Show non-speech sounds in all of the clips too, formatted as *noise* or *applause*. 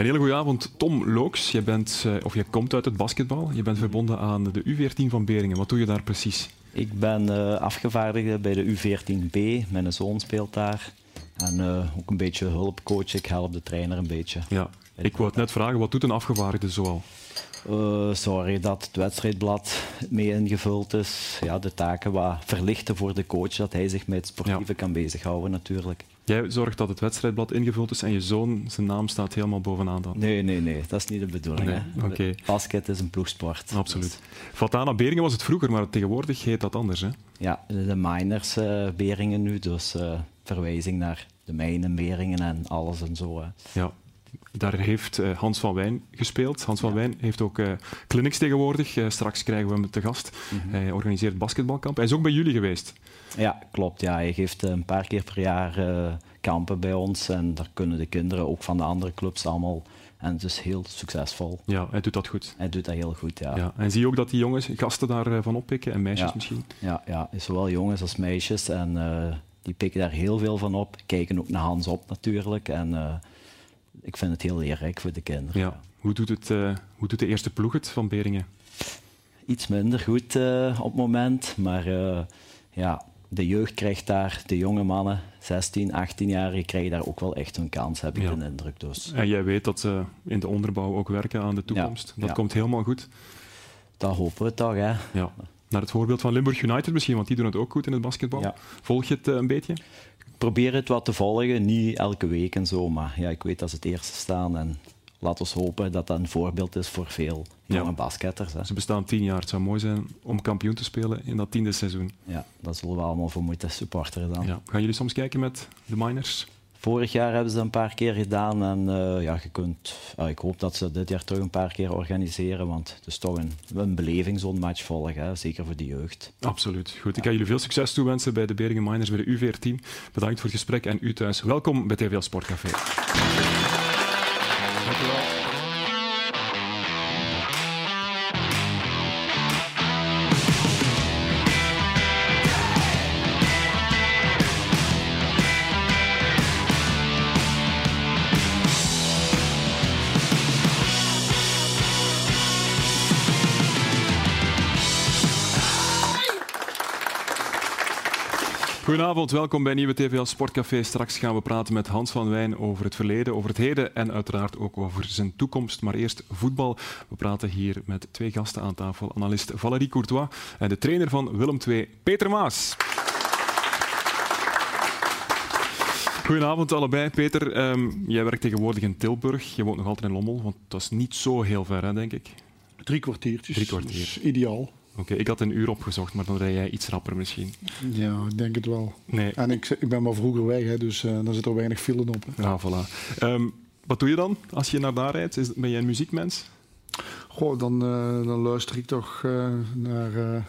Een hele goede avond, Tom Looks. Je, bent, eh, of je komt uit het basketbal. Je bent verbonden aan de U14 van Beringen. Wat doe je daar precies? Ik ben uh, afgevaardigde bij de U14B. Mijn zoon speelt daar. En uh, ook een beetje hulpcoach. Ik help de trainer een beetje. Ja. Ik wou het net vragen, wat doet een afgevaardigde zoal? Uh, sorry dat het wedstrijdblad mee ingevuld is. Ja, de taken wat verlichten voor de coach, dat hij zich met het sportieve ja. kan bezighouden natuurlijk. Jij zorgt dat het wedstrijdblad ingevuld is en je zoon, zijn naam staat helemaal bovenaan dan? Nee, nee, nee. Dat is niet de bedoeling. Nee, okay. Basket is een ploegsport. Absoluut. Dus. Fatana Beringen was het vroeger, maar tegenwoordig heet dat anders, hè? Ja, de miners uh, Beringen nu, dus uh, verwijzing naar de mijnen Beringen en alles en zo. Hè. Ja, daar heeft uh, Hans van Wijn gespeeld. Hans van ja. Wijn heeft ook clinics tegenwoordig. Straks krijgen we hem te gast. Mm -hmm. Hij organiseert basketbalkamp. Hij is ook bij jullie geweest. Ja, klopt. Ja. Hij geeft een paar keer per jaar kampen bij ons. En daar kunnen de kinderen ook van de andere clubs allemaal. En het is heel succesvol. Ja, hij doet dat goed. Hij doet dat heel goed, ja. ja en zie je ook dat die jongens, gasten daarvan oppikken en meisjes ja. misschien? Ja, ja, zowel jongens als meisjes. En die pikken daar heel veel van op. Kijken ook naar Hans op natuurlijk. En ik vind het heel leerrijk voor de kinderen. Ja. Hoe, doet het, hoe doet de eerste ploeg het van Beringen? Iets minder goed op het moment, maar ja, de jeugd krijgt daar, de jonge mannen, 16, 18 jaar, die krijgen daar ook wel echt hun kans, heb ik ja. de indruk. Dus. En jij weet dat ze in de onderbouw ook werken aan de toekomst. Ja. Dat komt helemaal goed. Dat hopen we toch, hè. Ja. Naar het voorbeeld van Limburg United misschien, want die doen het ook goed in het basketbal. Volg je het een beetje? probeer het wat te volgen, niet elke week en zo, maar ja, ik weet dat ze het eerste staan en laten we hopen dat dat een voorbeeld is voor veel jonge ja. basketters. Hè. Ze bestaan tien jaar. Het zou mooi zijn om kampioen te spelen in dat tiende seizoen. Ja, dat zullen we allemaal voor moeten supporteren dan. Ja. Gaan jullie soms kijken met de miners? Vorig jaar hebben ze een paar keer gedaan en uh, ja, je kunt, uh, ik hoop dat ze dit jaar terug een paar keer organiseren, want het is toch een, een beleving zo'n match volgen, hè? zeker voor de jeugd. Absoluut. Goed, ik ga jullie veel succes toewensen bij de Beringen Miners, bij de U14. Bedankt voor het gesprek en u thuis. Welkom bij TVL Sportcafé. Dank u wel. Goedenavond, welkom bij Nieuwe TVL Sportcafé. Straks gaan we praten met Hans van Wijn over het verleden, over het heden en uiteraard ook over zijn toekomst. Maar eerst voetbal. We praten hier met twee gasten aan tafel. Analist Valérie Courtois en de trainer van Willem II, Peter Maas. Goedenavond allebei. Peter, um, jij werkt tegenwoordig in Tilburg. Je woont nog altijd in Lommel, want dat is niet zo heel ver, hè, denk ik. Drie kwartiertjes. Drie kwartier. Dat is ideaal. Oké, okay, ik had een uur opgezocht, maar dan rij jij iets rapper misschien. Ja, ik denk het wel. Nee. En ik, ik ben maar vroeger weg, hè, dus uh, dan zit er weinig file op. Hè. Ja, voilà. Um, wat doe je dan als je naar daar rijdt? Is, ben jij een muziekmens? Goh, dan, uh, dan luister ik toch uh, naar, uh,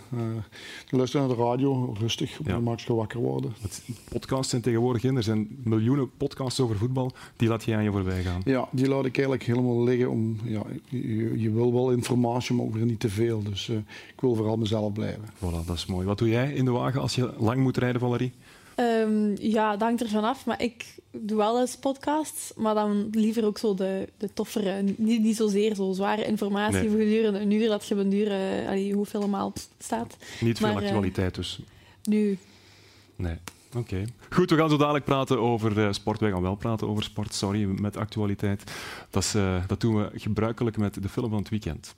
luister naar de radio, rustig, ja. dan maak je wakker worden. Het podcasts zijn tegenwoordig in, er zijn miljoenen podcasts over voetbal, die laat je aan je voorbij gaan. Ja, die laat ik eigenlijk helemaal liggen. Om, ja, je, je wil wel informatie, maar ook weer niet te veel. Dus ik wil vooral mezelf blijven. Voilà, dat is mooi. Wat doe jij in de wagen als je lang moet rijden, Valerie? Um, ja, dat hangt er vanaf. Maar ik doe wel eens podcasts, maar dan liever ook zo de, de toffere. Niet, niet zozeer zo zware informatie nee. gedurende een uur dat je een uur uh, allee, hoeveel helemaal staat. Niet veel maar, actualiteit dus? Nu. Nee. Oké. Okay. Goed, we gaan zo dadelijk praten over uh, sport. Wij gaan wel praten over sport, sorry, met actualiteit. Dat, is, uh, dat doen we gebruikelijk met de film van het weekend.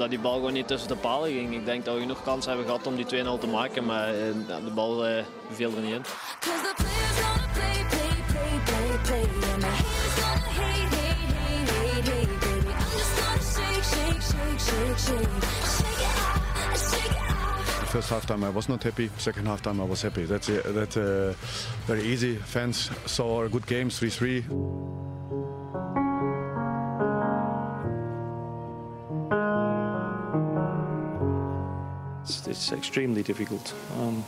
Dat die bal gewoon niet tussen de palen ging. Ik denk dat we genoeg kans hebben gehad om die 2-0 te maken, maar uh, de bal uh, viel er niet in. First half time I was not happy. Second half time I was happy. That's that uh, very easy. Fans saw a good game, 3-3. it's extremely difficult. Um,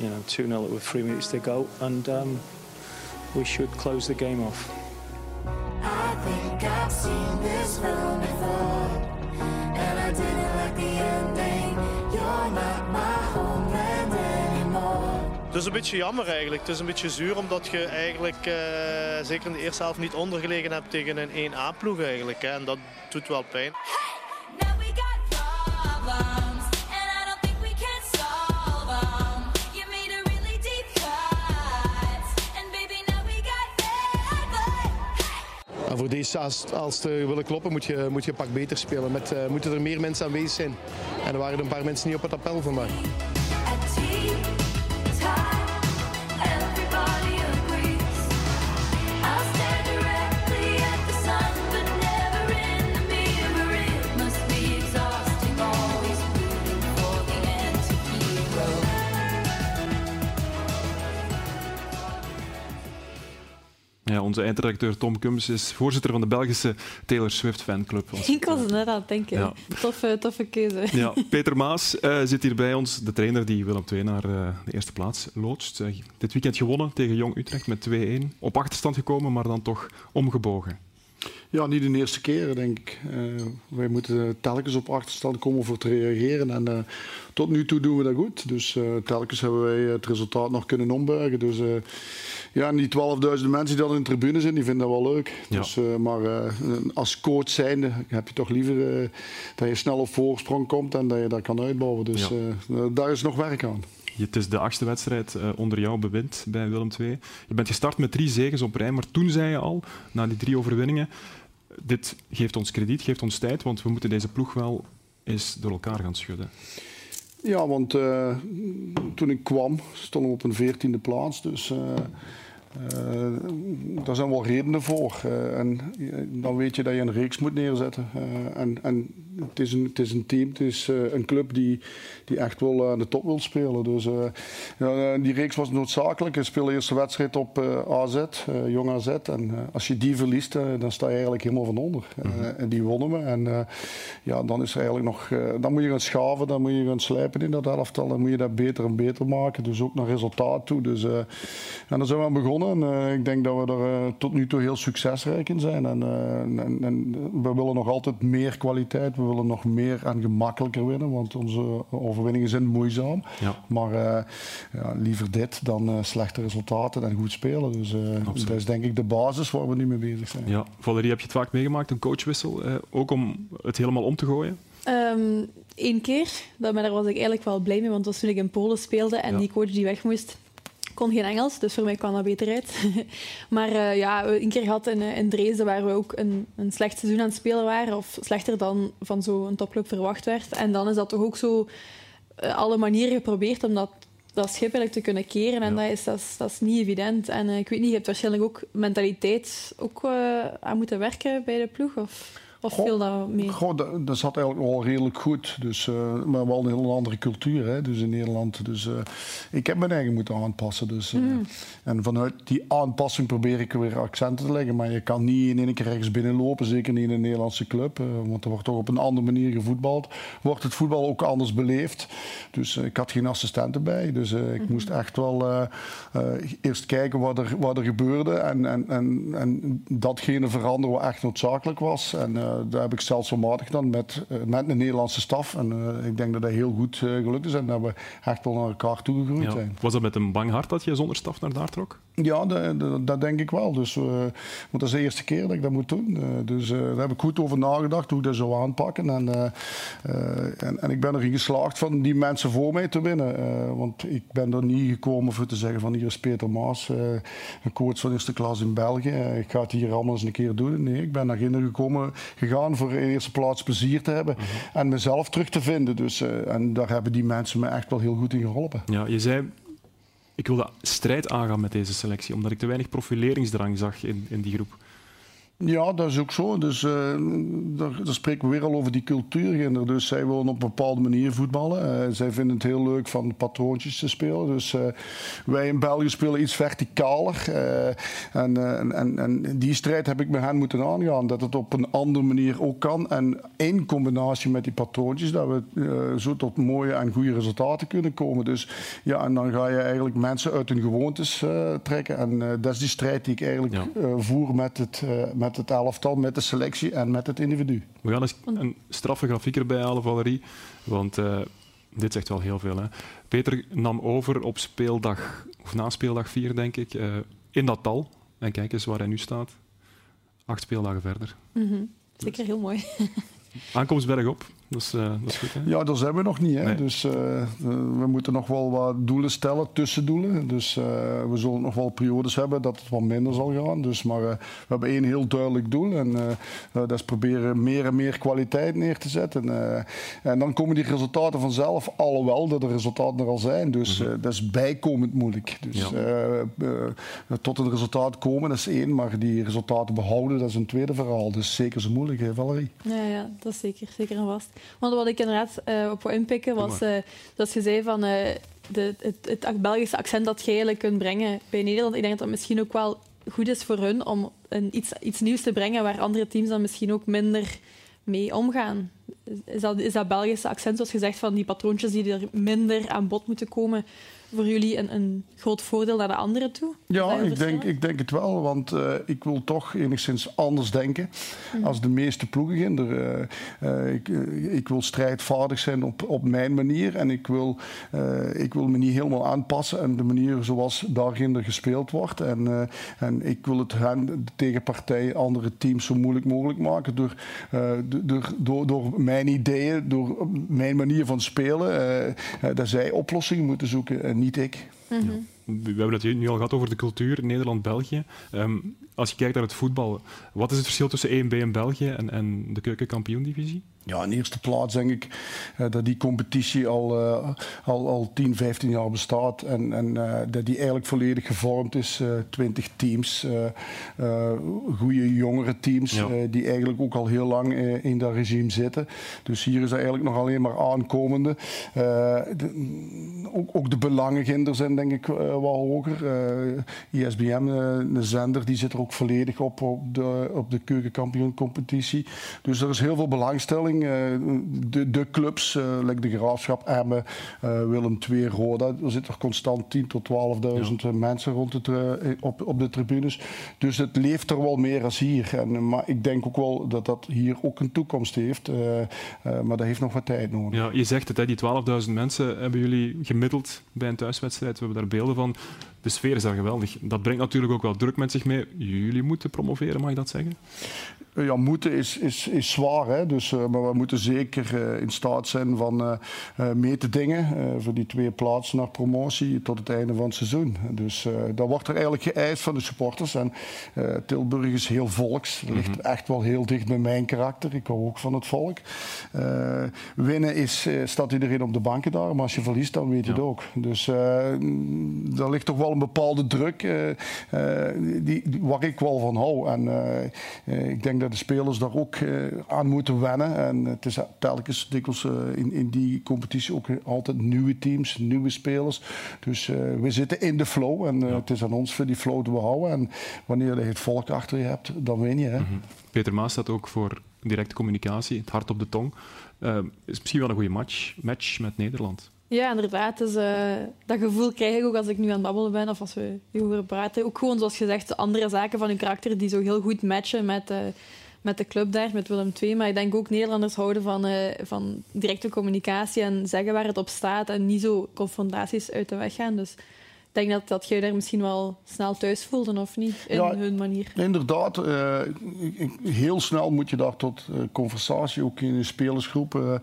you know, 2 0 with three minutes to go, and um, we should close the game off. I think I've seen this room before, and I didn't like the ending. You're not my homeland anymore. Het is een beetje jammer eigenlijk. Het is een beetje zuur omdat je eigenlijk uh, zeker in de eerste helft niet ondergelegen hebt tegen een 1A-ploeg eigenlijk. Hè. En dat doet wel pijn. Maar voor deze, als, als te willen kloppen, moet je, moet je pak beter spelen. Met, uh, moeten er meer mensen aanwezig zijn. En er waren een paar mensen niet op het appel vandaag. Ja, onze eindredacteur Tom Kums is voorzitter van de Belgische Taylor Swift fanclub. Ik was er net aan het denken. Ja. Toffe, toffe keuze. Ja, *laughs* Peter Maas uh, zit hier bij ons, de trainer die Willem II naar uh, de eerste plaats loodst. Uh, dit weekend gewonnen tegen Jong Utrecht met 2-1. Op achterstand gekomen, maar dan toch omgebogen. Ja, niet de eerste keer, denk ik. Uh, wij moeten telkens op achterstand komen voor te reageren. En uh, tot nu toe doen we dat goed. Dus uh, telkens hebben wij het resultaat nog kunnen ombuigen. Dus ja, die 12.000 mensen die dan in de tribune zijn, die vinden dat wel leuk. Ja. Dus, maar als coach zijnde heb je toch liever dat je snel op voorsprong komt en dat je dat kan uitbouwen. Dus ja. daar is nog werk aan. Het is de achtste wedstrijd uh, onder jouw bewind bij Willem II. Je bent gestart met drie zegens op rij, maar toen zei je al, na die drie overwinningen, dit geeft ons krediet, geeft ons tijd, want we moeten deze ploeg wel eens door elkaar gaan schudden. Ja, want uh, toen ik kwam, stonden we op een veertiende plaats. Dus uh, daar zijn wel redenen voor. en dan weet je dat je een reeks moet neerzetten. en, en het is een, het is een team, het is een club die, die echt wel aan de top wil spelen. Dus ja, die reeks was noodzakelijk. Je speelde de eerste wedstrijd op AZ, Jong AZ. En als je die verliest, dan sta je eigenlijk helemaal van onder. Mm -hmm. en die wonnen we. En ja, dan is er eigenlijk nog... dan moet je gaan schaven, dan moet je gaan slijpen in dat elftal. Dan moet je dat beter en beter maken. Dus ook naar resultaat toe. Dus, en daar zijn we aan begonnen. En ik denk dat we er tot nu toe heel succesrijk in zijn. En, en, en we willen nog altijd meer kwaliteit we willen nog meer en gemakkelijker winnen, want onze overwinningen zijn moeizaam. Ja. Maar uh, ja, liever dit dan uh, slechte resultaten en goed spelen. Dus uh, dat is denk ik de basis waar we nu mee bezig zijn. Ja. Valerie, heb je het vaak meegemaakt, een coachwissel, ook om het helemaal om te gooien? Eén ehm, keer, maar daar was ik eigenlijk wel blij mee, want dat was toen ik in Polen speelde en ja. die coach die weg moest, kon geen Engels, dus voor mij kwam dat beter uit. *laughs* maar uh, ja, een keer gehad in, in Dresden waar we ook een, een slecht seizoen aan het spelen waren, of slechter dan van zo'n topclub verwacht werd. En dan is dat toch ook zo uh, alle manieren geprobeerd om dat, dat schip eigenlijk te kunnen keren. En ja. dat, is, dat, is, dat is niet evident. En uh, ik weet niet, je hebt waarschijnlijk ook mentaliteit ook, aan moeten werken bij de ploeg? Of? Of viel dat mee? Goh, dat, dat zat eigenlijk wel redelijk goed. Dus, uh, maar wel een heel andere cultuur hè, dus in Nederland. Dus uh, ik heb mijn eigen moeten aanpassen. Dus, uh, mm. En vanuit die aanpassing probeer ik weer accenten te leggen. Maar je kan niet in één keer rechts binnenlopen, zeker niet in een Nederlandse club. want er wordt toch op een andere manier gevoetbald. Wordt het voetbal ook anders beleefd. Dus ik had geen assistenten bij. Dus ik mm -hmm. moest echt wel eerst kijken wat er, wat er gebeurde. En, en, en, en datgene veranderen wat echt noodzakelijk was. En, daar heb ik stelselmatig gedaan met, uh, met een Nederlandse staf. En uh, ik denk dat dat heel goed gelukt is en dat we echt wel naar elkaar toegegroeid ja. zijn. Was dat met een bang hart dat je zonder staf naar daar trok? Ja, dat, dat, denk ik wel. Dus, want dat is de eerste keer dat ik dat moet doen. dus daar heb ik goed over nagedacht hoe ik dat zou aanpakken. En, en, en, ik ben erin geslaagd van die mensen voor mij te winnen. want ik ben er niet gekomen voor te zeggen van hier is Peter Maas, een coach van eerste klas in België. ik ga het hier allemaal eens een keer doen. Nee, ik ben naar binnen gekomen gegaan voor in eerste plaats plezier te hebben uh-huh. en mezelf terug te vinden. Dus, en daar hebben die mensen me echt wel heel goed in geholpen. Ja, je zei, ik wilde strijd aangaan met deze selectie, omdat ik te weinig profileringsdrang zag in, in die groep. Ja, dat is ook zo. Dus uh, daar, daar, spreken we weer al over die cultuur. Dus zij willen op een bepaalde manier voetballen. Uh, zij vinden het heel leuk van patroontjes te spelen. Dus uh, wij in België spelen iets verticaler. En, en, en, die strijd heb ik met hen moeten aangaan. Dat het op een andere manier ook kan. En in combinatie met die patroontjes, dat we zo tot mooie en goede resultaten kunnen komen. Dus ja, en dan ga je eigenlijk mensen uit hun gewoontes trekken. En dat is die strijd die ik eigenlijk ja. voer met het. Met met het elftal, met de selectie en met het individu. We gaan eens een straffe grafiek erbij halen, Valerie. Want uh, Dit zegt wel heel veel. Hè? Peter nam over op speeldag, of na speeldag 4, denk ik, uh, in dat tal. En kijk eens waar hij nu staat. Acht speeldagen verder. Mm -hmm. Zeker heel mooi. Aankomst bergop. Dat is, uh, dat is goed, hè? Ja, dat zijn we nog niet. Hè? Dus uh, we moeten nog wel wat doelen stellen, tussendoelen. Dus uh, we zullen nog wel periodes hebben dat het wat minder zal gaan. Dus, maar we hebben één heel duidelijk doel. En dat is proberen meer en meer kwaliteit neer te zetten. en dan komen die resultaten vanzelf, alhoewel dat de resultaten er al zijn. Dus mm -hmm. dat is bijkomend moeilijk. Dus ja. tot een resultaat komen, dat is één. Maar die resultaten behouden, dat is een tweede verhaal. Dus zeker zo moeilijk, hè, Valerie? Ja, ja, dat is zeker, zeker een vast. Want wat ik inderdaad uh, op wil inpikken was uh, dat je zei van uh, de, het, het, Belgische accent dat je eigenlijk kunt brengen bij Nederland. Ik denk dat dat misschien ook wel goed is voor hun om een, iets, iets nieuws te brengen waar andere teams dan misschien ook minder mee omgaan. Is dat, is dat Belgische accent, zoals gezegd, van die patroontjes die er minder aan bod moeten komen, voor jullie een, een groot voordeel naar de anderen toe? Ja, ik denk, ik denk het wel. Want uh, ik wil toch enigszins anders denken mm. als de meeste ploegen. Er, uh, ik, ik, wil strijdvaardig zijn op, op mijn manier. En ik wil, ik wil me niet helemaal aanpassen aan de manier zoals daarin gespeeld wordt. En, en ik wil het hen, de tegenpartij, andere teams zo moeilijk mogelijk maken door, door, door, door mijn ideeën, door mijn manier van spelen. dat zij oplossingen moeten zoeken niet ik. Mm -hmm. We hebben het nu al gehad over de cultuur Nederland-België. Um, als je kijkt naar het voetbal, wat is het verschil tussen 1B en België en, en de keukenkampioen-divisie? Ja, in eerste plaats denk ik uh, dat die competitie al, uh, al, al 10, 15 jaar bestaat en, en uh, dat die eigenlijk volledig gevormd is. 20 teams, goede jongere teams, ja. die eigenlijk ook al heel lang in dat regime zitten. Dus hier is er eigenlijk nog alleen maar aankomende. De, ook, ook, de belangen zijn denk ik wat hoger. ISBM, een zender, die zit er ook volledig op op de, op de keukenkampioen-competitie. Dus er is heel veel belangstelling. De, de clubs, uh, like de Graafschap, Emmen, uh, Willem II, Roda. Er zitten er constant 10.000 tot 12.000 ja. mensen rond het, op, op de tribunes. Dus het leeft er wel meer als hier. En, maar ik denk ook wel dat dat hier ook een toekomst heeft. maar dat heeft nog wat tijd nodig. Ja, je zegt het, hè, die 12.000 mensen hebben jullie gemiddeld bij een thuiswedstrijd. We hebben daar beelden van. De sfeer is daar geweldig. Dat brengt natuurlijk ook wel druk met zich mee. Jullie moeten promoveren, mag je dat zeggen? Ja, moeten is, is, is zwaar. Hè? Dus, maar we moeten zeker uh, in staat zijn van uh, mee te dingen voor die twee plaatsen naar promotie tot het einde van het seizoen. Dus dat wordt er eigenlijk geëist van de supporters. En Tilburg is heel volks. Dat ligt mm -hmm. echt wel heel dicht bij mijn karakter. Ik hou ook van het volk. winnen is, staat iedereen op de banken daar. Maar als je verliest, dan weet je ja. het ook. Dus daar ligt toch wel een bepaalde druk die, die, waar ik wel van hou. En ik denk dat de spelers daar ook aan moeten wennen. En het is telkens dikwijls uh, in, in die competitie ook altijd nieuwe teams, nieuwe spelers. Dus uh, we zitten in de flow en ja. het is aan ons voor die flow te behouden. En wanneer je het volk achter je hebt, dan win je. Hè. Mm -hmm. Peter Maas staat ook voor directe communicatie, het hart op de tong. is misschien wel een goede match, match met Nederland. Ja, inderdaad. Dus, uh, dat gevoel krijg ik ook als ik nu aan het babbelen ben of als we hierover praten. Ook gewoon, zoals gezegd, andere zaken van hun karakter die zo heel goed matchen met, uh, met de club daar, met Willem II. Maar ik denk ook Nederlanders houden van, uh, van directe communicatie en zeggen waar het op staat en niet zo confrontaties uit de weg gaan. Dus denk dat, dat jij daar misschien wel snel thuis voelde, of niet? In ja, hun manier. Inderdaad. Uh, heel snel moet je daar tot uh, conversatie, ook in de spelersgroep. Uh,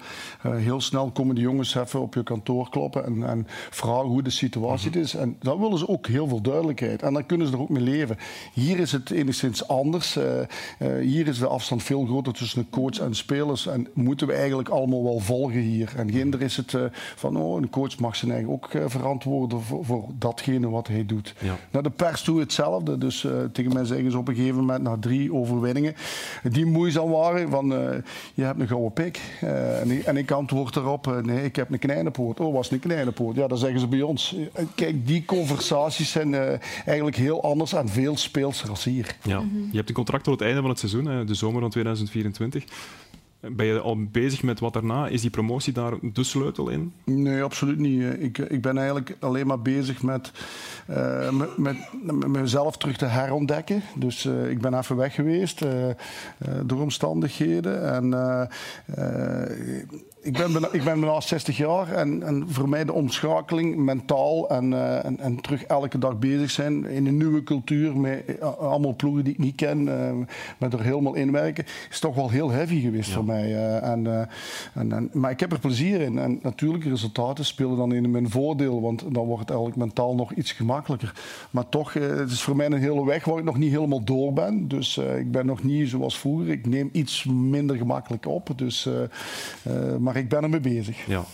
heel snel komen de jongens even op je kantoor kloppen en, en vragen hoe de situatie mm -hmm. is. En dan willen ze ook heel veel duidelijkheid. En dan kunnen ze er ook mee leven. Hier is het enigszins anders. hier is de afstand veel groter tussen de coach en de spelers. En moeten we eigenlijk allemaal wel volgen hier. En ginder is het van, oh, een coach mag zijn eigen ook verantwoorden voor, voor dat wat hij doet. Ja. Naar de pers toe hetzelfde. Dus uh, tegen mij zeggen ze op een gegeven moment na drie overwinningen die moeizaam waren van uh, je hebt een gouden pik. Uh, en, ik, en, ik antwoord erop nee, ik heb een kleine poort. Oh, was een kleine poort? Ja, dat zeggen ze bij ons. Kijk, die conversaties zijn eigenlijk heel anders en veel speelser als hier. Ja. Je hebt een contract tot het einde van het seizoen, de zomer van 2024. Ben je al bezig met wat daarna? Is die promotie daar de sleutel in? Nee, absoluut niet. Ik, ik ben eigenlijk alleen maar bezig met, uh, met, mezelf terug te herontdekken. Dus uh, ik ben even weg geweest uh, door omstandigheden. En ik ben, bijna, ik ben bijna 60 jaar en, en voor mij de omschakeling mentaal en, eh, en, en, terug elke dag bezig zijn in een nieuwe cultuur met uh, allemaal ploegen die ik niet ken, uh, met er helemaal inwerken, is toch wel heel heavy geweest ja. voor mij. En, en, maar ik heb er plezier in en natuurlijk, resultaten spelen dan in mijn voordeel, want dan wordt het eigenlijk mentaal nog iets gemakkelijker. Maar toch, het is voor mij een hele weg waar ik nog niet helemaal door ben. Dus ik ben nog niet zoals vroeger. Ik neem iets minder gemakkelijk op. Dus, maar ik ben ermee bezig. Ja.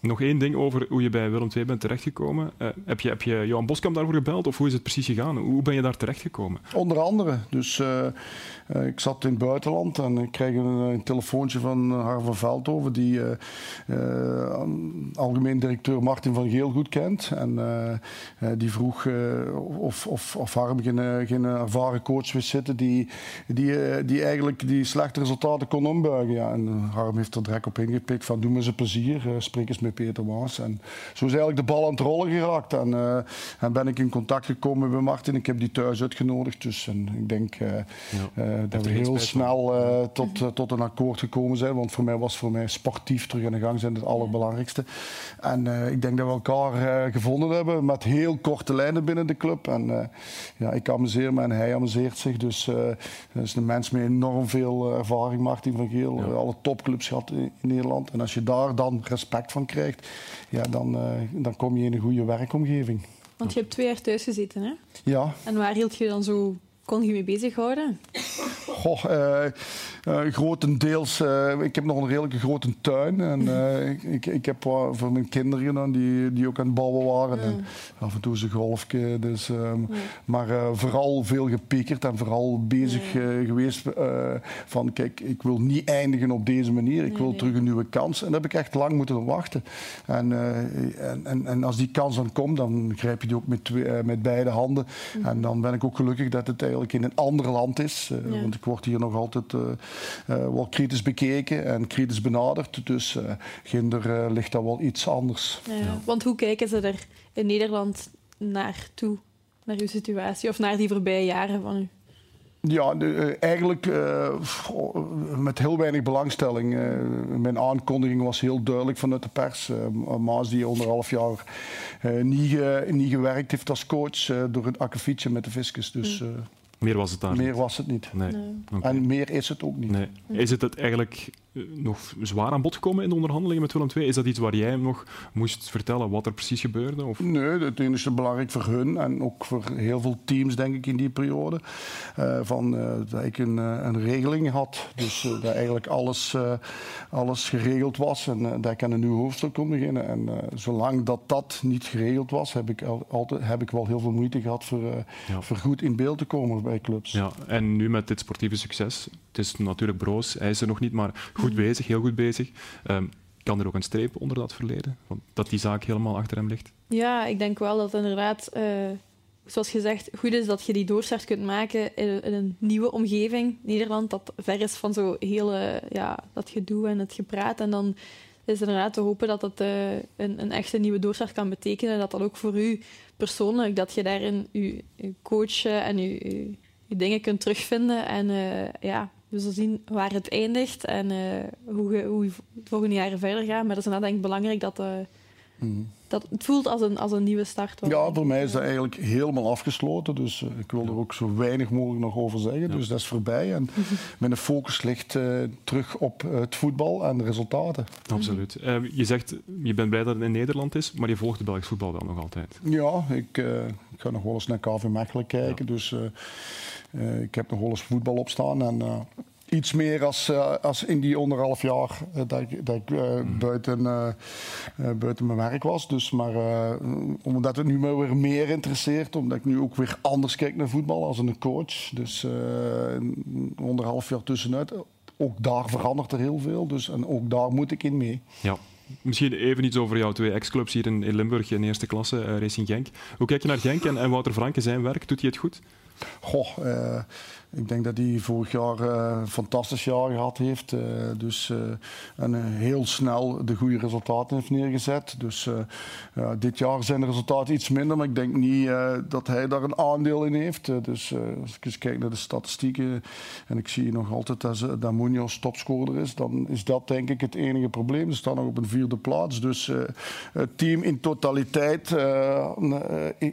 Nog één ding over hoe je bij Willem II bent terechtgekomen. Uh, heb, je, heb je Johan Boskamp daarvoor gebeld of hoe is het precies gegaan? Hoe ben je daar terechtgekomen? Onder andere. Dus uh, uh, ik zat in het buitenland en ik kreeg een, telefoontje van Har van Veldhoven, die algemeen directeur Martin van Geel goed kent. En die vroeg of, of, of Harm geen, geen ervaren coach wist zitten die, die, die eigenlijk die slechte resultaten kon ombuigen. Ja, en Harm heeft er direct op ingepikt van doe me eens plezier, spreek eens met Peter Maas. En zo is eigenlijk de bal aan het rollen geraakt. En, uh, en ben ik in contact gekomen met Martin. Ik heb die thuis uitgenodigd. Dus en ik denk uh, ja. uh, dat we heel snel tot, tot een akkoord gekomen zijn. Want voor mij was voor mij sportief terug in de gang zijn het allerbelangrijkste. En ik denk dat we elkaar gevonden hebben met heel korte lijnen binnen de club. En ja, ik amuseer me en hij amuseert zich. Dus dat is een mens met enorm veel ervaring, Martin van Geel. Ja. Alle topclubs gehad in, in Nederland. En als je daar dan respect van krijgt ja, dan, uh, dan kom je in een goede werkomgeving. Want je hebt twee jaar thuis gezeten, hè? Ja. En waar hield je dan zo kon je mee bezighouden? Goh, uh, grotendeels. Uh, ik heb nog een redelijke grote tuin. En *laughs* ik, ik, ik, heb voor mijn kinderen gedaan die, die ook aan het bouwen waren. En af en toe een golfje. Dus, um, ja. Maar vooral veel gepiekerd en vooral bezig geweest van kijk, ik wil niet eindigen op deze manier. Ik wil nee. terug een nieuwe kans. En daar heb ik echt lang moeten wachten. En, en, en, en, als die kans dan komt, dan grijp je die ook met, twee, met beide handen. Mm. En dan ben ik ook gelukkig dat het eigenlijk in een ander land is. Ja. Want ik word hier nog altijd uh, uh, wel kritisch bekeken en kritisch benaderd. Dus ginder ligt dat wel iets anders. Ja, ja. Want hoe kijken ze er in Nederland naartoe? Naar uw situatie of naar die voorbije jaren van u? Ja, eigenlijk uh, met heel weinig belangstelling. Uh, mijn aankondiging was heel duidelijk vanuit de pers. Uh, Maas die anderhalf jaar niet, niet gewerkt heeft als coach door een akkefietje met de fiscus. Dus, mm. Meer was het daar Meer niet. was het niet. Nee. nee. Okay. En meer is het ook niet. Nee. Is het, het eigenlijk nog zwaar aan bod gekomen in de onderhandelingen met Willem II? Is dat iets waar jij hem nog moest vertellen wat er precies gebeurde? Of? Nee, het enige belangrijk voor hun en ook voor heel veel teams, denk ik, in die periode. Uh, van, uh, dat ik een, een regeling had. Dus dat eigenlijk alles, alles geregeld was en dat ik aan een nieuw hoofdstuk kon beginnen. En zolang dat dat niet geregeld was, heb ik, altijd, heb ik wel heel veel moeite gehad voor, ja. voor goed in beeld te komen bij clubs. Ja, en nu met dit sportieve succes, het is natuurlijk broos, hij is er nog niet, maar goed bezig, heel goed bezig. Um, kan er ook een streep onder dat verleden? Want dat die zaak helemaal achter hem ligt? Ja, ik denk wel dat inderdaad, uh, zoals gezegd, goed is dat je die doorstart kunt maken in, een nieuwe omgeving. Nederland, dat ver is van zo hele, ja, dat gedoe en het gepraat. En dan is inderdaad te hopen dat dat uh, een, een, echte nieuwe doorstart kan betekenen. Dat dat ook voor u persoonlijk, dat je daarin uw, uw coach en uw dingen kunt terugvinden. En uh, ja, we zullen zien waar het eindigt en uh, hoe, hoe de volgende jaren verder gaan. Maar dat is denk ik belangrijk dat, uh, mm. dat het voelt als een, als een nieuwe start. Ja, voor mij is dat eigenlijk helemaal afgesloten. Dus uh, ik wil er ook zo weinig mogelijk nog over zeggen. Ja. Dus dat is voorbij. En *laughs* mijn focus ligt terug op het voetbal en de resultaten. Absoluut. je zegt, je bent blij dat het in Nederland is, maar je volgt de Belgisch voetbal wel nog altijd. Ja, ik, ik ga nog wel eens naar KV Mechelen kijken. Ja. Dus uh, ik heb nog wel eens voetbal op staan. En, uh, iets meer als, uh, als in die anderhalf jaar dat ik, dat ik mm. buiten, buiten mijn werk was. Dus, maar omdat het nu me weer meer interesseert, omdat ik nu ook weer anders kijk naar voetbal als een coach. Dus anderhalf jaar tussenuit. Ook daar verandert er heel veel. Dus, en ook daar moet ik in mee. Ja. Misschien even iets over jouw twee ex-clubs hier in, in, Limburg in eerste klasse, Racing Genk. Hoe kijk je naar Genk en, en Wouter Franke, zijn werk? Doet hij het goed? Goh, uh, ik denk dat hij vorig jaar uh, een fantastisch jaar gehad heeft. Uh, dus, uh, en heel snel de goede resultaten heeft neergezet. Dus dit jaar zijn de resultaten iets minder, maar ik denk niet dat hij daar een aandeel in heeft. dus als ik eens kijk naar de statistieken en ik zie nog altijd dat, dat Munoz topscorer is, dan is dat denk ik het enige probleem. Ze staan nog op een vierde plaats. Dus het team in totaliteit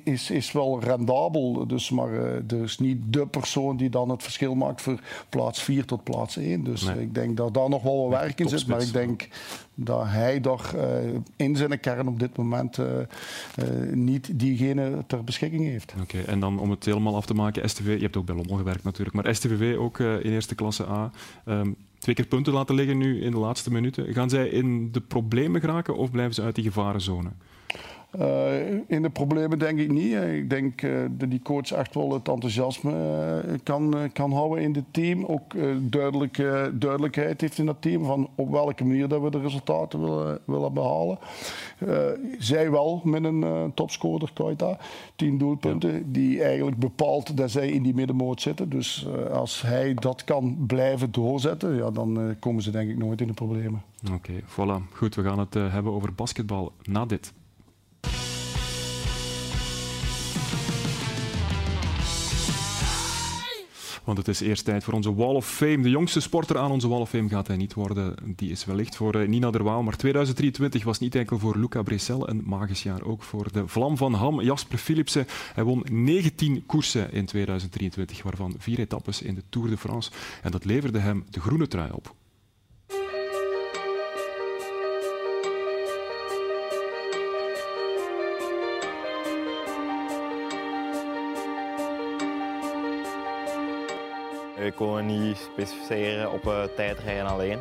is, is wel rendabel. Dus, maar er is niet de persoon die dan het verschil maakt voor plaats 4 tot plaats 1. Dus ik denk dat daar nog wel wat werk in zit. Maar ik denk dat hij toch uh, in zijn kern op dit moment uh, uh, niet diegene ter beschikking heeft. Oké, en dan om het helemaal af te maken, STV, je hebt ook bij Lommel gewerkt natuurlijk, maar STVV ook in eerste klasse A. Um, twee keer punten laten liggen nu in de laatste minuten. Gaan zij in de problemen geraken of blijven ze uit die gevarenzone? Uh, in de problemen denk ik niet. Ik denk uh, dat die coach echt wel het enthousiasme kan, kan houden in het team. Ook duidelijk, duidelijkheid heeft in dat team van op welke manier dat we de resultaten willen, willen behalen. zij wel met een topscorer, Koita, tien doelpunten, ja. die eigenlijk bepaalt dat zij in die middenmoot zitten. Dus als hij dat kan blijven doorzetten, ja, dan komen ze denk ik nooit in de problemen. Oké, okay, voilà. Goed, we gaan het hebben over basketbal na dit. Want het is eerst tijd voor onze Wall of Fame. De jongste sporter aan onze Wall of Fame gaat hij niet worden. Die is wellicht voor uh, Nina Derwaal. Maar 2023 was niet enkel voor Luca Bressel een magisch jaar. Ook voor de vlam van Ham, Jasper Philipsen. Hij won 19 koersen in 2023, waarvan vier etappes in de Tour de France. En dat leverde hem de groene trui op. Ik kon niet specificeren op uh, tijdrijden alleen.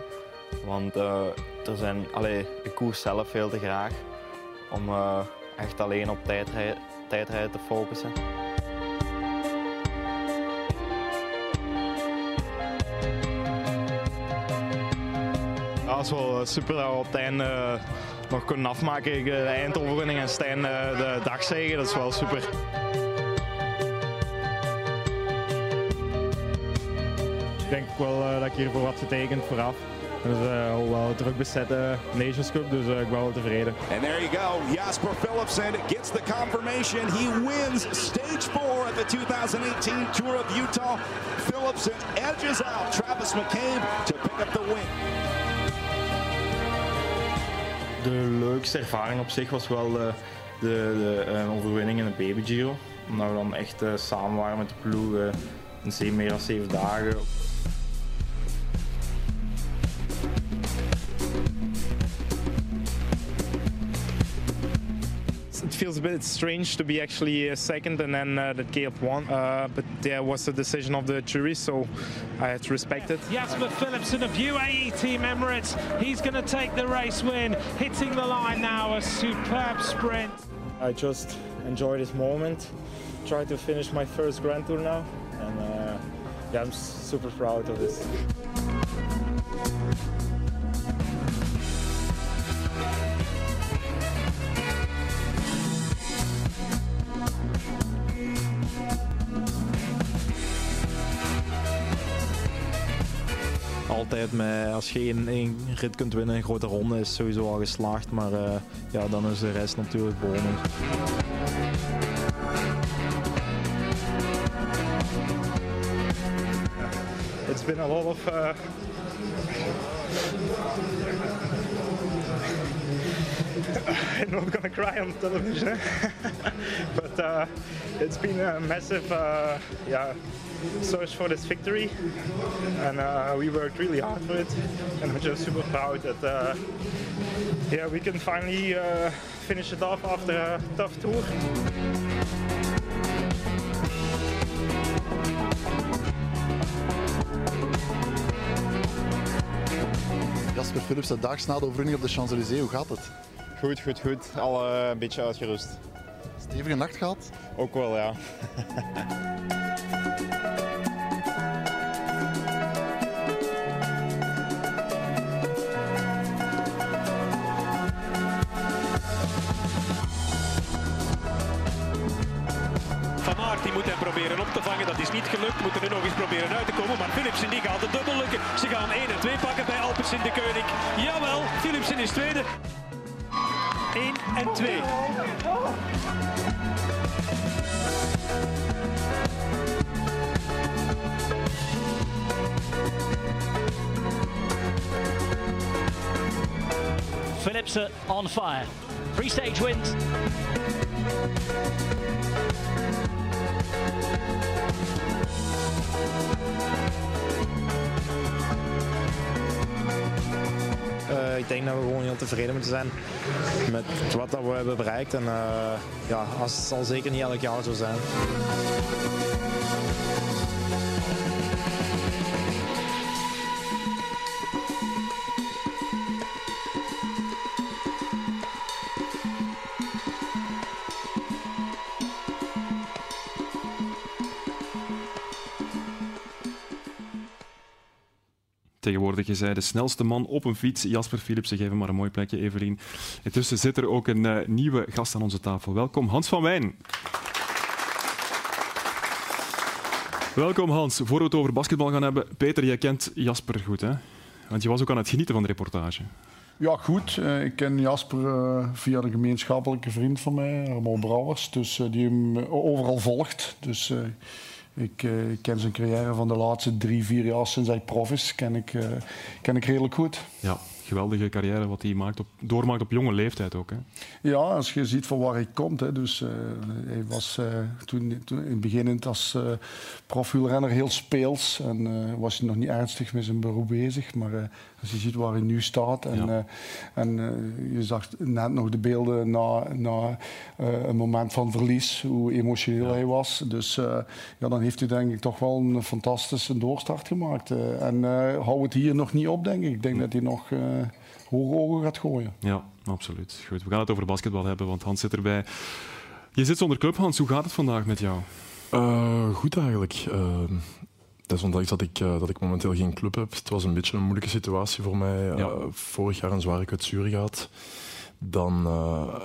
Want uh, er zijn, allee, ik koers zelf veel te graag om uh, echt alleen op tijdrijden, tijdrijden te focussen. Ja, het is wel super dat we op het einde nog kunnen afmaken. De eindoverwinning en Stijn de dagzegen, dat is wel super. Ik denk wel uh, dat ik hiervoor had getekend vooraf. Dus uh, al wel druk bezette Nations Cup, dus uh, ik ben wel tevreden. And there you go, Jasper Philipsen gets the confirmation. He wins stage 4 at the 2018 Tour of Utah. Philipsen edges out Travis McCabe to pick up the win. De leukste ervaring op zich was wel de, de, de overwinning in de Baby Giro. Omdat we dan echt samen waren met de ploeg in meer dan zeven dagen. Feels a bit strange to be actually second and then uh, that Caleb won. Uh, but there was a decision of the jury, so I had to respect it. Jasper Philipsen of UAE Team Emirates, he's going to take the race win, hitting the line now, a superb sprint. I just enjoy this moment, try to finish my first Grand Tour now, and uh, yeah, I'm super proud of this. Altijd met, als je één, één rit kunt winnen, een grote ronde is sowieso al geslaagd. Maar uh, ja, dan is de rest natuurlijk bonus. It's been a lot of uh... *laughs* I'm not gonna cry on television, *laughs* but uh, it's been a massive, uh, yeah, search for this victory, and uh, we worked really hard for it. And I'm just super proud that uh, yeah we can finally uh, finish it off after a tough tour. Jasper Philips, daags na de overwinning op de Champs-Élysées, hoe gaat het? Goed, goed, goed. Al uh, een beetje uitgerust. Stevige nacht gehad? Ook wel, ja. *laughs* moet hem proberen op te vangen. Dat is niet gelukt. Moeten er nog eens proberen uit te komen. Maar Philipsen die gaat het dubbel lukken. Ze gaan 1 en 2 pakken bij Alpecin de. Jawel, Philipsen is tweede. 1 en 2. Philipsen on fire. Three stage wins. Uh, ik denk dat we gewoon heel tevreden moeten zijn met wat dat we hebben bereikt. En uh, ja, het zal zeker niet elk jaar zo zijn. Is hij de snelste man op een fiets. Jasper Philipsen, geef hem maar een mooi plekje, Evelien. Intussen zit er ook een uh, nieuwe gast aan onze tafel. Welkom, Hans van Wijn. Welkom Hans. Voor we het over basketbal gaan hebben, Peter, jij kent Jasper goed, hè? Want je was ook aan het genieten van de reportage. Ja, goed. Uh, ik ken Jasper uh, via een gemeenschappelijke vriend van mij, Armand Brouwers, dus, die hem overal volgt. Dus ik, uh, ik, ken zijn carrière van de laatste drie, vier jaar sinds hij prof is, ken ik, uh, ken ik redelijk goed. Ja, geweldige carrière wat hij maakt op, doormaakt op jonge leeftijd ook. Hè? Ja, als je ziet van waar hij komt. Hè, dus, uh, hij was toen, toen, in het begin als profwielrenner heel speels en was hij nog niet ernstig met zijn beroep bezig. Maar als je ziet waar hij nu staat en, ja. en je zag net nog de beelden na, na een moment van verlies, hoe emotioneel ja. hij was. Dus ja, dan heeft hij denk ik toch wel een fantastische doorstart gemaakt. en hou het hier nog niet op, denk ik. Ik denk dat hij nog hoge ogen gaat gooien. Ja, absoluut. Goed, we gaan het over basketbal hebben, want Hans zit erbij. Je zit zonder club, Hans. Hoe gaat het vandaag met jou? Uh, goed eigenlijk. Uh, desondanks dat ik, uh, dat ik momenteel geen club heb. Het was een beetje een moeilijke situatie voor mij. Ja. vorig jaar een zware kwetsuur gehad. Dan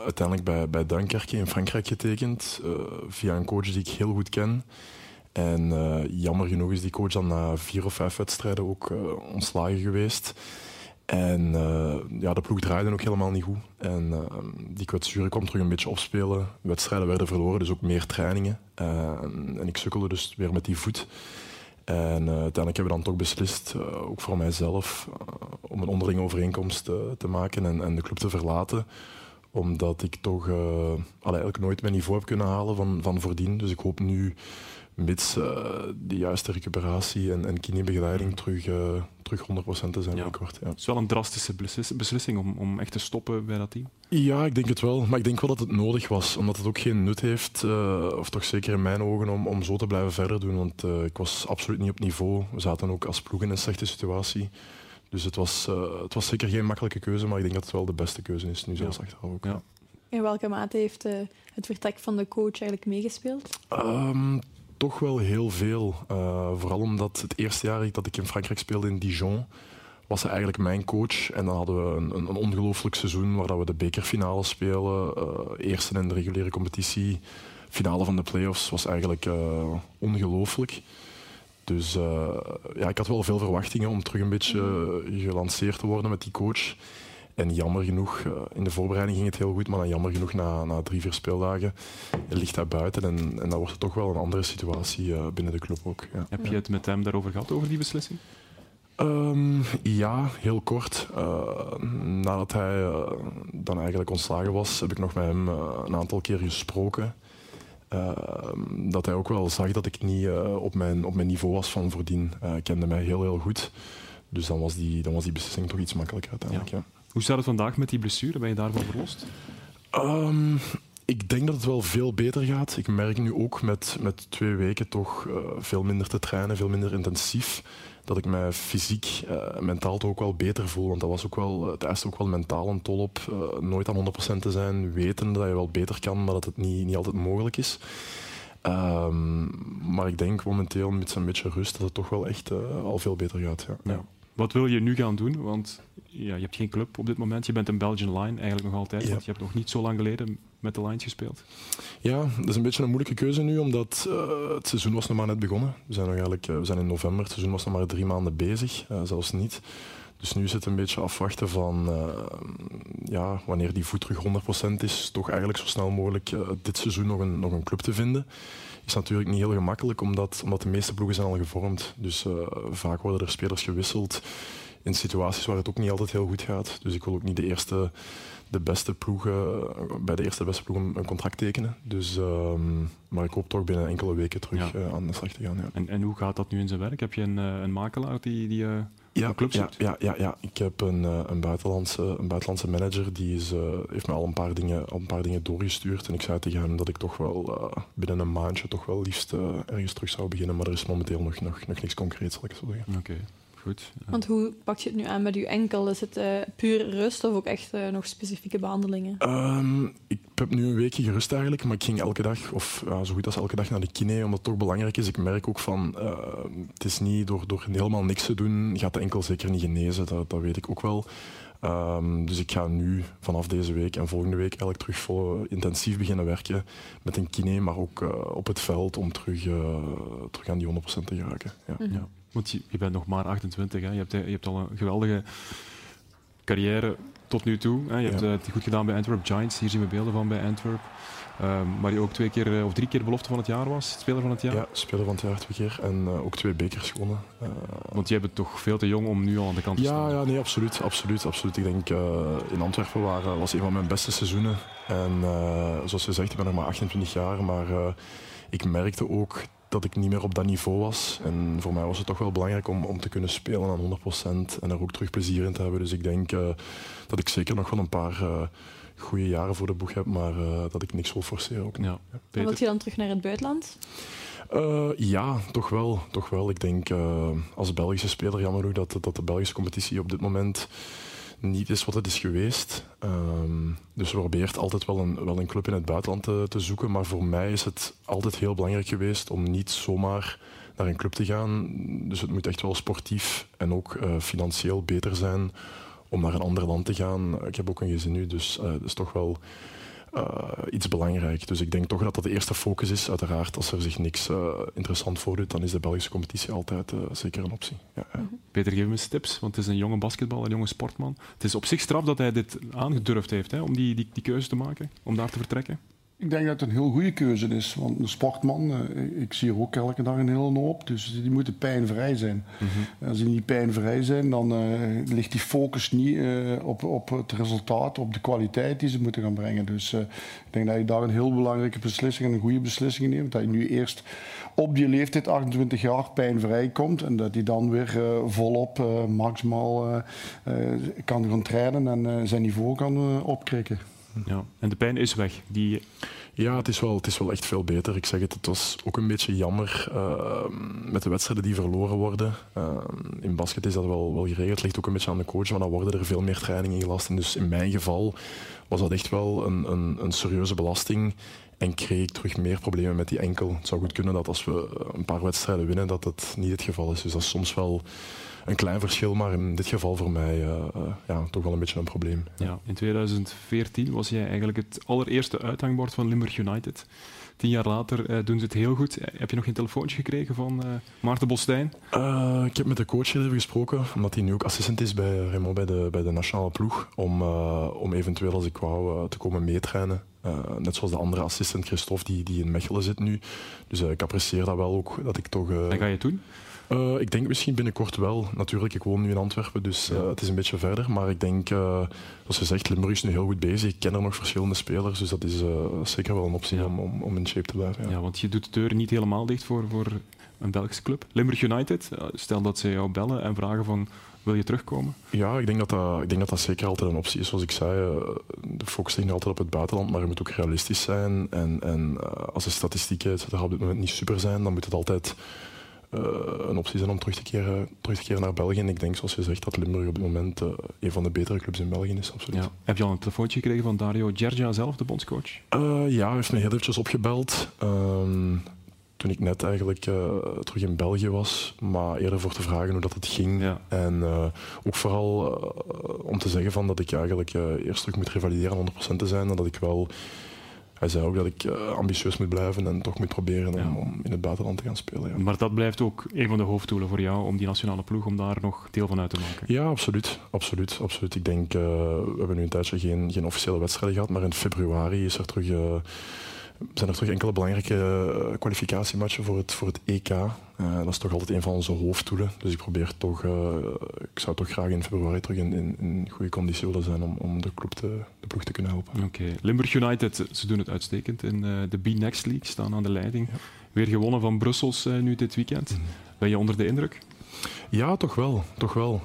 uiteindelijk bij, bij Dunkerque in Frankrijk getekend. via een coach die ik heel goed ken. En jammer genoeg is die coach dan na vier of vijf wedstrijden ook ontslagen geweest. En uh, ja, de ploeg draaide ook helemaal niet goed. En uh, die kwetsuren kwam terug een beetje opspelen. Wedstrijden werden verloren, dus ook meer trainingen. Uh, en ik sukkelde dus weer met die voet. En uiteindelijk hebben we dan toch beslist, ook voor mijzelf, om een onderlinge overeenkomst te maken en, en, de club te verlaten. Omdat ik toch eigenlijk nooit mijn niveau heb kunnen halen van, van voordien. Dus ik hoop nu mits uh, de juiste recuperatie en, en kiniebegeleiding terug, uh, terug 100% te zijn ja. binnenkort. Ja. Het is wel een drastische beslissing om, om echt te stoppen bij dat team. Ja, ik denk het wel. Maar ik denk wel dat het nodig was. Omdat het ook geen nut heeft, uh, of toch zeker in mijn ogen, om, om zo te blijven verder doen. Want ik was absoluut niet op niveau. We zaten ook als ploeg in een slechte situatie. Dus het was, het was zeker geen makkelijke keuze, maar ik denk dat het wel de beste keuze is, nu zelfs ja. achteraf ook. Ja. In welke mate heeft het vertrek van de coach eigenlijk meegespeeld? Um, toch wel heel veel. Uh, vooral omdat het eerste jaar dat ik in Frankrijk speelde in Dijon, was hij eigenlijk mijn coach. En dan hadden we een, een, ongelooflijk seizoen waar we de bekerfinale spelen. Uh, eerste in de reguliere competitie. Finale van de playoffs was eigenlijk uh, ongelooflijk. Dus ja, ik had wel veel verwachtingen om terug een beetje gelanceerd te worden met die coach. En jammer genoeg, uh, in de voorbereiding ging het heel goed, maar dan jammer genoeg na, na drie, vier speeldagen ligt hij buiten. En, en dan wordt het toch wel een andere situatie uh, binnen de club ook. Ja. Heb je het met hem daarover gehad, over die beslissing? Um, ja, heel kort. Uh, nadat hij dan eigenlijk ontslagen was, heb ik nog met hem een aantal keer gesproken. dat hij ook wel zag dat ik niet op, mijn, op mijn niveau was van voordien. Hij kende mij heel, heel goed. Dus dan was die, dan was die beslissing toch iets makkelijker uiteindelijk. Ja. Ja. Hoe staat het vandaag met die blessure? Ben je daarvan verlost? Um, ik denk dat het wel veel beter gaat. Ik merk nu ook met, met twee weken toch uh, veel minder te trainen, veel minder intensief, dat ik mij fysiek, uh, mentaal toch ook wel beter voel. Want dat was ook wel, het eiste ook wel mentaal een tol op. Uh, nooit aan 100% te zijn, weten dat je wel beter kan, maar dat het niet, niet altijd mogelijk is. Um, maar ik denk momenteel met zo'n beetje rust dat het toch wel echt al veel beter gaat. Ja. ja. Wat wil je nu gaan doen? Want ja, je hebt geen club op dit moment. Je bent een Belgian Line eigenlijk nog altijd. Want je hebt nog niet zo lang geleden met de Lions gespeeld. Ja, dat is een beetje een moeilijke keuze nu, omdat uh, het seizoen was nog maar net begonnen. We zijn, nog eigenlijk, uh, we zijn in november, het seizoen was nog maar drie maanden bezig, uh, zelfs niet. Dus nu zit het een beetje afwachten van ja, wanneer die voet terug 100% is, toch eigenlijk zo snel mogelijk dit seizoen nog een, nog een club te vinden is natuurlijk niet heel gemakkelijk, omdat, omdat de meeste ploegen zijn al gevormd. Dus uh, vaak worden er spelers gewisseld in situaties waar het ook niet altijd heel goed gaat. Dus ik wil ook niet de eerste, de beste ploegen, bij de eerste beste ploegen een contract tekenen. Dus, um, maar ik hoop toch binnen enkele weken terug ja. uh, aan de slag te gaan. Ja. En, en hoe gaat dat nu in zijn werk? Heb je een, een makelaar die, die ja, club ja, ja, ja, ja, ik heb een, een, buitenlandse, een buitenlandse manager die is, uh, heeft me al een, paar dingen, al een paar dingen doorgestuurd. En ik zei tegen hem dat ik toch wel uh, binnen een maandje toch wel liefst uh, ergens terug zou beginnen. Maar er is momenteel nog, nog, nog niks concreets, zal ik zo zeggen. Oké. Okay. Goed. Want hoe pak je het nu aan met je enkel? Is het uh, puur rust of ook echt uh, nog specifieke behandelingen? Um, ik heb nu een weekje gerust eigenlijk, maar ik ging elke dag, of uh, zo goed als elke dag naar de kine, omdat het toch belangrijk is. Ik merk ook van, het is niet door, door helemaal niks te doen, gaat de enkel zeker niet genezen. Dat, dat weet ik ook wel. Um, dus ik ga nu vanaf deze week en volgende week eigenlijk terug vol, intensief beginnen werken met een kine, maar ook op het veld om terug, terug aan die 100% te geraken. Ja. Mm -hmm. ja. Want je, je, bent nog maar 28. Hè. Je, hebt, je hebt al een geweldige carrière tot nu toe. Hè. Je hebt het uh, goed gedaan bij Antwerp Giants. Hier zien we beelden van bij Antwerp. Um, waar je ook twee keer uh, of drie keer belofte van het jaar was, speler van het jaar. Ja, speler van het jaar twee keer en uh, ook twee bekers gewonnen. Want jij bent toch veel te jong om nu al aan de kant te ja, staan? Ja, nee, absoluut. absoluut, absoluut. Ik denk in Antwerpen waren, was een van mijn beste seizoenen. En zoals je zegt, ik ben nog maar 28 jaar, maar ik merkte ook dat ik niet meer op dat niveau was. En voor mij was het toch wel belangrijk om, om te kunnen spelen aan 100% en er ook terug plezier in te hebben. Dus ik denk uh, dat ik zeker nog wel een paar uh, goede jaren voor de boeg heb, maar uh, dat ik niks wil forceren ook. Ja, en wil je dan terug naar het buitenland? ja, toch wel, toch wel. Ik denk als Belgische speler, jammer genoeg, dat, dat de Belgische competitie op dit moment niet is wat het is geweest. Um, dus we probeert altijd wel een, wel een club in het buitenland te, te, zoeken. Maar voor mij is het altijd heel belangrijk geweest om niet zomaar naar een club te gaan. Dus het moet echt wel sportief en ook uh, financieel beter zijn om naar een ander land te gaan. Ik heb ook een gezin nu, dus uh, dat is toch wel iets belangrijk. Dus ik denk toch dat dat de eerste focus is. Uiteraard, als er zich niks uh, interessant voordoet, dan is de Belgische competitie altijd uh, zeker een optie. Ja, ja. Peter, geef me eens tips, want het is een jonge basketbal, een jonge sportman. Het is op zich straf dat hij dit aangedurfd heeft, hè, om die, die, die keuze te maken, om daar te vertrekken. Ik denk dat het een heel goede keuze is. Want een sportman, uh, ik zie er ook elke dag een hele hoop. Dus die moeten pijnvrij zijn. Mm -hmm. Als die niet pijnvrij zijn, dan uh, ligt die focus niet uh, op, op het resultaat, op de kwaliteit die ze moeten gaan brengen. Dus ik denk dat je daar een heel belangrijke beslissing en een goede beslissing neemt. Dat je nu eerst op die leeftijd, 28 jaar, pijnvrij komt. En dat hij dan weer volop maximaal kan gaan trainen en zijn niveau kan opkrikken. Ja, en de pijn is weg. Die... Ja, het is, wel, het is wel echt veel beter. Ik zeg het, het was ook een beetje jammer uh, met de wedstrijden die verloren worden. Uh, in basket is dat wel, wel geregeld. Het ligt ook een beetje aan de coach, maar dan worden er veel meer trainingen ingelast. En dus in mijn geval was dat echt wel een, een, een serieuze belasting. En kreeg ik terug meer problemen met die enkel. Het zou goed kunnen dat als we een paar wedstrijden winnen, dat dat niet het geval is. Dus dat is soms wel een klein verschil, maar in dit geval voor mij uh, uh, ja, toch wel een beetje een probleem. Ja. in 2014 was jij eigenlijk het allereerste uithangbord van Limburg United. Tien jaar later uh, doen ze het heel goed. Heb je nog een telefoontje gekregen van Maarten Bostijn? ik heb met de coach even gesproken, omdat hij nu ook assistent is bij Raymond bij de, bij de nationale ploeg, om, om eventueel als ik wou te komen meetrainen. Uh, net zoals de andere assistent Christophe die, die in Mechelen zit nu. Dus uh, ik apprecieer dat wel ook. Dat ik toch, uh, en ga je het doen? Ik denk misschien binnenkort wel. Natuurlijk, ik woon nu in Antwerpen, dus ja. het is een beetje verder. Maar ik denk, zoals je zegt, Limburg is nu heel goed bezig. Ik ken er nog verschillende spelers, dus dat is zeker wel een optie ja. om, om, om, in shape te blijven. Ja. ja. want je doet de deur niet helemaal dicht voor, voor een Belgische club. Limburg United, stel dat ze jou bellen en vragen van wil je terugkomen? Ja, ik denk dat dat, ik denk dat, dat zeker altijd een optie is. Zoals ik zei, de focus ligt altijd op het buitenland, maar je moet ook realistisch zijn. En, en als de statistieken op dit moment niet super zijn, dan moet het altijd uh, een optie zijn om terug te, keren, terug te keren naar België. En ik denk, zoals je zegt, dat Limburg op dit moment uh, een van de betere clubs in België is. Absoluut. Ja. Heb je al een telefoontje gekregen van Dario Gergia zelf, de bondscoach? Uh, ja, hij heeft me heel eventjes opgebeld. Um, toen ik net eigenlijk eh, terug in België was, maar eerder voor te vragen hoe dat het ging. En eh, ook vooral eh, om te zeggen van dat ik eigenlijk eerst terug moet revalideren om 100% te zijn en dat ik wel... Hij zei ook dat ik ambitieus moet blijven en toch moet proberen om, om in het buitenland te gaan spelen. Ja. Maar dat blijft ook een van de hoofddoelen voor jou, om die nationale ploeg, om daar nog deel van uit te maken? Ja, absoluut. absoluut, absoluut. Ik denk, we hebben nu een tijdje geen, geen officiële wedstrijden gehad, maar in februari is er terug zijn er toch enkele belangrijke eh, kwalificatiematchen voor het, voor het EK. Uh, eh, dat is toch altijd een van onze hoofddoelen. Dus ik probeer toch, uh, ik zou toch graag in februari terug in, in, in goede conditie willen zijn om, om de, club te, de ploeg te kunnen helpen. Oké, Limburg United, ze doen het uitstekend in de B-Next League, staan aan de leiding. Weer gewonnen van Brussels nu dit weekend. Mhm. Ben je onder de indruk? Ja, toch wel. Toch wel.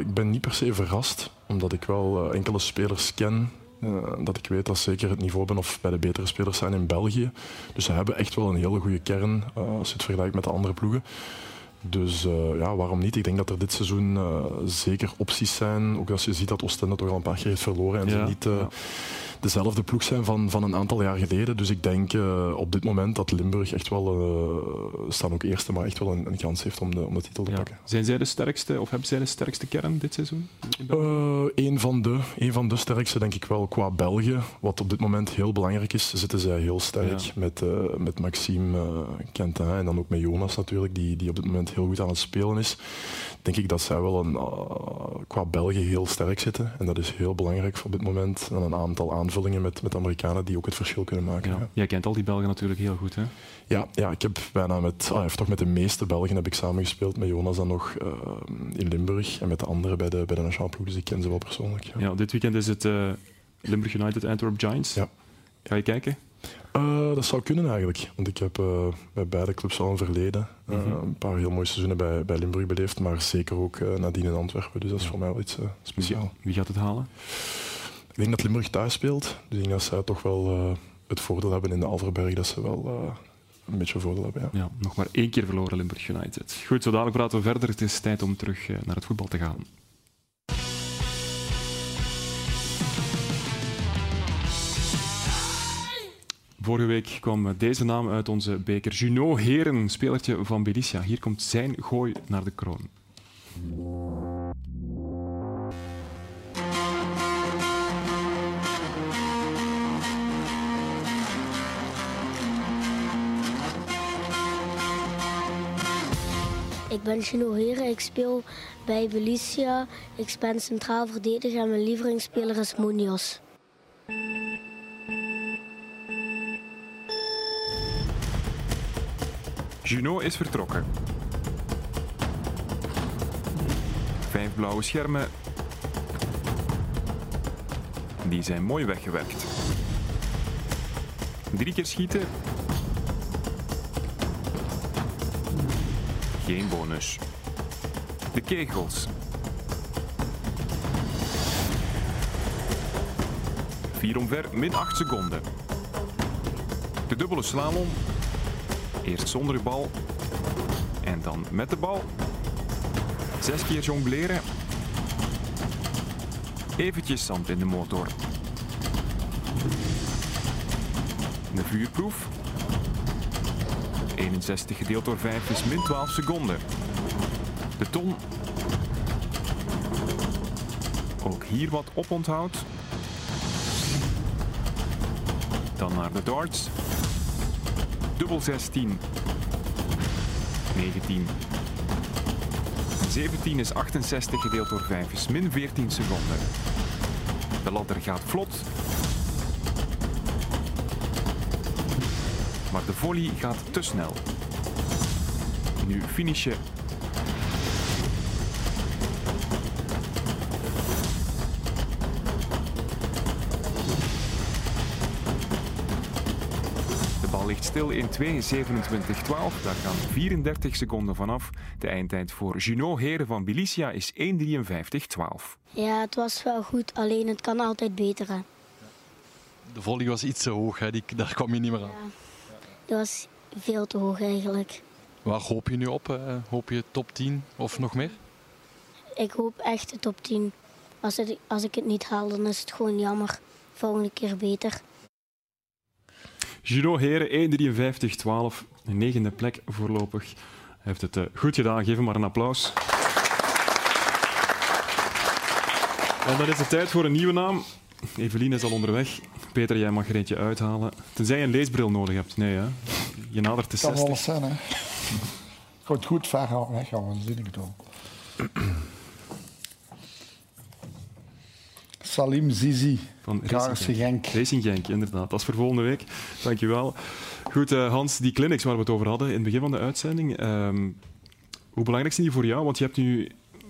ik ben niet per se verrast, omdat ik wel enkele spelers ken uh, dat ik weet dat zeker het niveau ben of bij de betere spelers zijn in België. Dus ze hebben echt wel een hele goede kern uh, als je het vergelijkt met de andere ploegen. Dus uh, ja, waarom niet? Ik denk dat er dit seizoen zeker opties zijn. Ook als je ziet dat Oostende toch al een paar keer heeft verloren en ja, ze niet ja dezelfde ploeg zijn van, van een aantal jaar geleden. Dus ik denk uh, op dit moment dat Limburg echt wel, uh, staan ook eerste, maar echt wel een, een kans heeft om de, om de titel te pakken. Zijn zij de sterkste, of hebben zij de sterkste kern dit seizoen? Uh, een, van de, een van de sterkste denk ik wel qua België. Wat op dit moment heel belangrijk is, zitten zij heel sterk ja. met, met Maxime Quentin en dan ook met Jonas natuurlijk, die, die op dit moment heel goed aan het spelen is denk ik dat zij wel een, uh, qua België heel sterk zitten. En dat is heel belangrijk voor dit moment. En een aantal aanvullingen met, met Amerikanen die ook het verschil kunnen maken. Ja. Jij kent al die Belgen natuurlijk heel goed, hè? Ja, ja ik heb bijna met, ah, toch met de meeste Belgen heb ik samengespeeld. Met Jonas dan nog uh, in Limburg en met de anderen bij de, bij de nationale ploeg. Dus ik ken ze wel persoonlijk. Ja, ja dit weekend is het uh, Limburg United Antwerp Giants. Ja. Ga je kijken? Uh, dat zou kunnen eigenlijk. Want ik heb uh, bij beide clubs al een verleden. Uh, mm -hmm. Een paar heel mooie seizoenen bij, bij Limburg beleefd, maar zeker ook nadien in Antwerpen. Dus dat is voor mij wel iets speciaals. Wie gaat het halen? Ik denk dat Limburg thuis speelt. Dus ik denk dat zij toch wel het voordeel hebben in de Alverberg dat ze wel een beetje voordeel hebben. Ja. ja. nog maar één keer verloren Limburg United. Goed, zo dadelijk praten we verder. Het is tijd om terug naar het voetbal te gaan. Vorige week kwam deze naam uit onze beker. Junot Heren, spelertje van Belicia. Hier komt zijn gooi naar de kroon. Ik ben Gino Heren, ik speel bij Belicia. Ik ben centraal verdediger en mijn lievelingsspeler is Munoz. Juno is vertrokken. Vijf blauwe schermen. Die zijn mooi weggewerkt. Drie keer schieten. Geen bonus. De kegels. Vier omver, min 8 seconden. De dubbele slalom Eerst zonder bal en dan met de bal. Zes keer jongleren. Eventjes zand in de motor. De vuurproef. 61 gedeeld door 5 is min 12 seconden. De ton. Ook hier wat oponthoud. Dan naar de darts dubbel 16. 19. 17 is 68 gedeeld door 5 is min 14 seconden. De ladder gaat vlot. Maar de volley gaat te snel. Nu finishen ligt stil in 2.27.12. Daar gaan 34 seconden vanaf. De eindtijd voor Junot Heren van Bilicia is 1.53.12. Ja, het was wel goed, alleen het kan altijd beter. De volley was iets te hoog, hè? Die, daar kwam je niet meer aan. Ja, dat was veel te hoog eigenlijk. Waar hoop je nu op? Hoop je top 10 of nog meer? Ik hoop echt de top 10. Als, het, als ik het niet haal, dan is het gewoon jammer. Volgende keer beter. Juno Heren 1.53.12. Een negende plek voorlopig. Hij heeft het eh, goed gedaan. Geef hem maar een applaus. En dan is het tijd voor een nieuwe naam. Evelien is al onderweg. Peter, jij mag er eentje uithalen. Tenzij je een leesbril nodig hebt. Nee, hè? Je nadert de kan 60. alles zijn, hè. Goed, goed ver gaan, weggaan, dan zie ik het wel. Salim Zizi, Van Kaarse Genk. Racing Genk, inderdaad. Dat is voor volgende week. Dankjewel. Goed, eh, Hans, die clinics waar we het over hadden in het begin van de uitzending. ehm, hoe belangrijk zijn die voor jou? Want je hebt nu,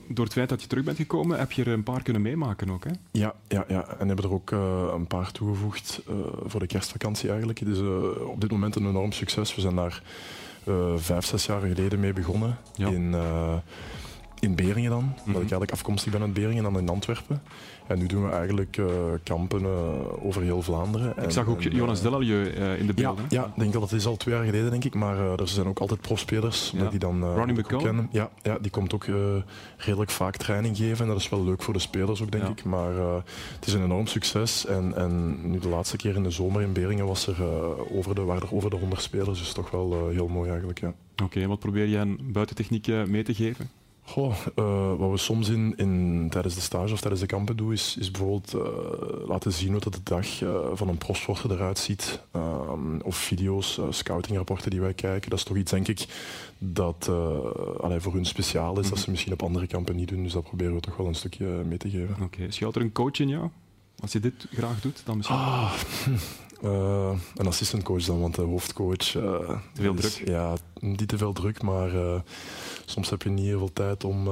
door het feit dat je terug bent gekomen, heb je er een paar kunnen meemaken ook, hè? Ja, ja, ja. en hebben er ook eh, een paar toegevoegd eh, voor de kerstvakantie eigenlijk. Het is eh, op dit moment een enorm succes. We zijn daar eh, vijf, zes jaar geleden mee begonnen. In, eh, in Beringen dan. Omdat ik eigenlijk afkomstig ben uit Beringen en dan in Antwerpen. En nu doen we eigenlijk eh, kampen eh, over heel Vlaanderen. Ik En- zag ook en, Jonas eh, Delalieu eh, in de ja, beelden. ja, ik denk dat het is al twee jaar geleden, denk ik. Maar er zijn ook altijd profspelers Ja. die dan Ronnie McCall? kennen. Ja, ja, die komt ook redelijk vaak training geven. En dat is wel leuk voor de spelers ook, denk Ja. ik. Maar het is een enorm succes. En, en nu de laatste keer in de zomer in Beringen was er, over, de, waren er over de 100 spelers. Dus toch wel heel mooi eigenlijk, ja. Oké, wat probeer je aan buitentechniek mee te geven? Goh, eh, wat we soms in, in, tijdens de stage of tijdens de kampen doen, is, is bijvoorbeeld eh, laten zien hoe dat de dag eh, van een profsporter eruit ziet. Ehm, of video's, scoutingrapporten die wij kijken. Dat is toch iets, denk ik, dat allee, voor hun speciaal is, dat ze misschien op andere kampen niet doen. Dus dat proberen we toch wel een stukje mee te geven. Oké, schuilt er een coach in jou? Als je dit graag doet, dan misschien... Ah, eh, een assistantcoach dan, want de hoofdcoach... eh, Te veel is- Ja, niet te veel druk, maar eh, soms heb je niet heel veel tijd om,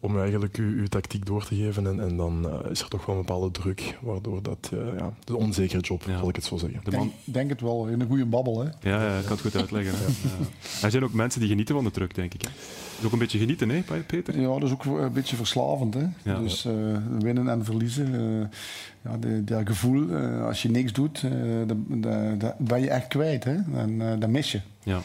om eigenlijk je, je tactiek door te geven. En, en dan eh, is er toch wel een bepaalde druk, waardoor dat... eh, ja, een onzekere job, zal ik het zo zeggen. De man- Denk, denk het wel, in een goede babbel, hè. Ja, ja, ik kan het goed uitleggen. Hè. Ja. Er zijn ook mensen die genieten van de druk, denk ik. Hè. Het is ook een beetje genieten, hè, Peter? Ja, dat is ook een beetje verslavend. Hè? Ja. dus eh, winnen en verliezen. eh, ja, de- dat gevoel, eh, als je niks doet, eh, dat, dat, dat ben je echt kwijt. Hè? En eh, dat mis je. Ja.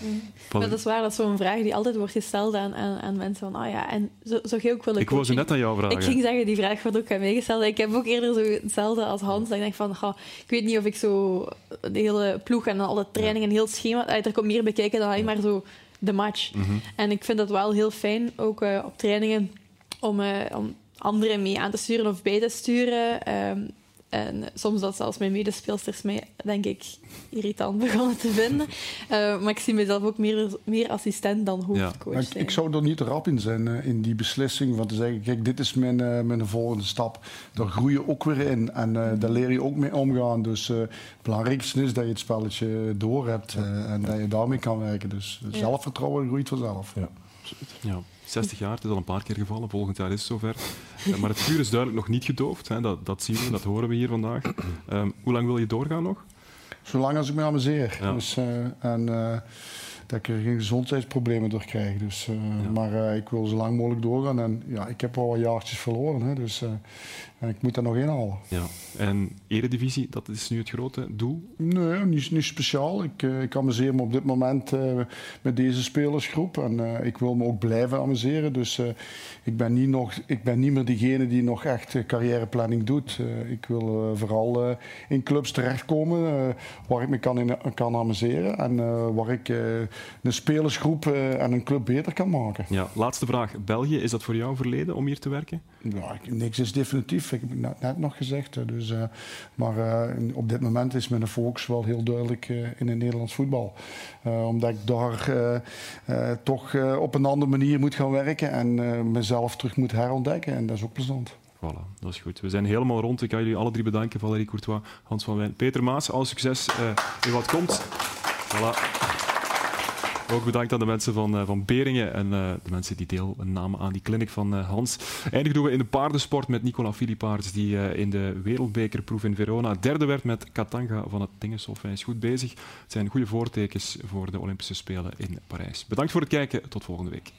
Maar dat is waar, dat is zo'n vraag die altijd wordt gesteld aan, aan, aan mensen. Van, oh ja, en zo, zou je ook willen Ik wou ze coachen? net aan jou vragen. Ik ging zeggen, die vraag wordt ook aan mij gesteld. Ik heb ook eerder zo hetzelfde als Hans. Dat ik denk van, goh, ik weet niet of ik zo de hele ploeg en alle trainingen, heel schema... Er komt meer bekijken dan alleen maar zo de match. Mhm. En ik vind dat wel heel fijn, ook eh, op trainingen, om, eh, om anderen mee aan te sturen of bij te sturen. Ehm, en soms dat zelfs mijn medespeelsters mij, denk ik, irritant *laughs* begonnen te vinden. Eh, maar ik zie mezelf ook meer, meer assistent dan hoofdcoach ik, ik zou er niet rap in zijn, eh, in die beslissing van te zeggen, kijk, dit is mijn, eh, mijn volgende stap. Daar groei je ook weer in en eh, daar leer je ook mee omgaan. Dus eh, het belangrijkste is dat je het spelletje door hebt eh, en dat je daarmee kan werken. Dus zelfvertrouwen groeit vanzelf. Ja. Ja, 60 jaar, het is al een paar keer gevallen. Volgend jaar is het zover. Eh, maar het vuur is duidelijk nog niet gedoofd. Hè. Dat, dat zien we, dat horen we hier vandaag. Ehm, hoe lang wil je doorgaan nog? Zolang als ik me amuseer. Ja. Dus, eh, en eh, dat ik er geen gezondheidsproblemen door krijg. Dus, Maar ik wil zo lang mogelijk doorgaan. En ja, ik heb al wat jaartjes verloren. Hè, dus, en ik moet dat nog inhalen. Ja. En eredivisie, dat is nu het grote doel? Nee, niet, niet speciaal. Ik, eh, ik amuseer me op dit moment eh, met deze spelersgroep. En eh, ik wil me ook blijven amuseren. Dus ik, ben niet nog, ik ben niet meer diegene die nog echt carrièreplanning doet. Ik wil vooral in clubs terechtkomen waar ik me kan, in, kan amuseren. En waar ik een spelersgroep en een club beter kan maken. Ja, laatste vraag. België, is dat voor jou verleden om hier te werken? Ja, ik- niks is definitief, ik net, nog gezegd. Dus, eh, maar eh, op dit moment is mijn focus wel heel duidelijk eh, in het Nederlands voetbal. Omdat ik daar toch op een andere manier moet gaan werken en mezelf terug moet herontdekken. En dat is ook plezant. Voilà, dat is goed. We zijn helemaal rond. Ik kan jullie alle drie bedanken. Valérie Courtois, Hans van Wijn, Peter Maas. Al succes in wat komt. Voilà. Ook bedankt aan de mensen van, eh, van Beringen en eh, de mensen die deelnamen aan die clinic van eh, Hans. Eindig doen we in de paardensport met Nicola Filipaerts, die in de wereldbekerproef in Verona derde werd met Katanga van het Tingeshof. Hij is goed bezig. Het zijn goede voortekens voor de Olympische Spelen in Parijs. Bedankt voor het kijken. Tot volgende week.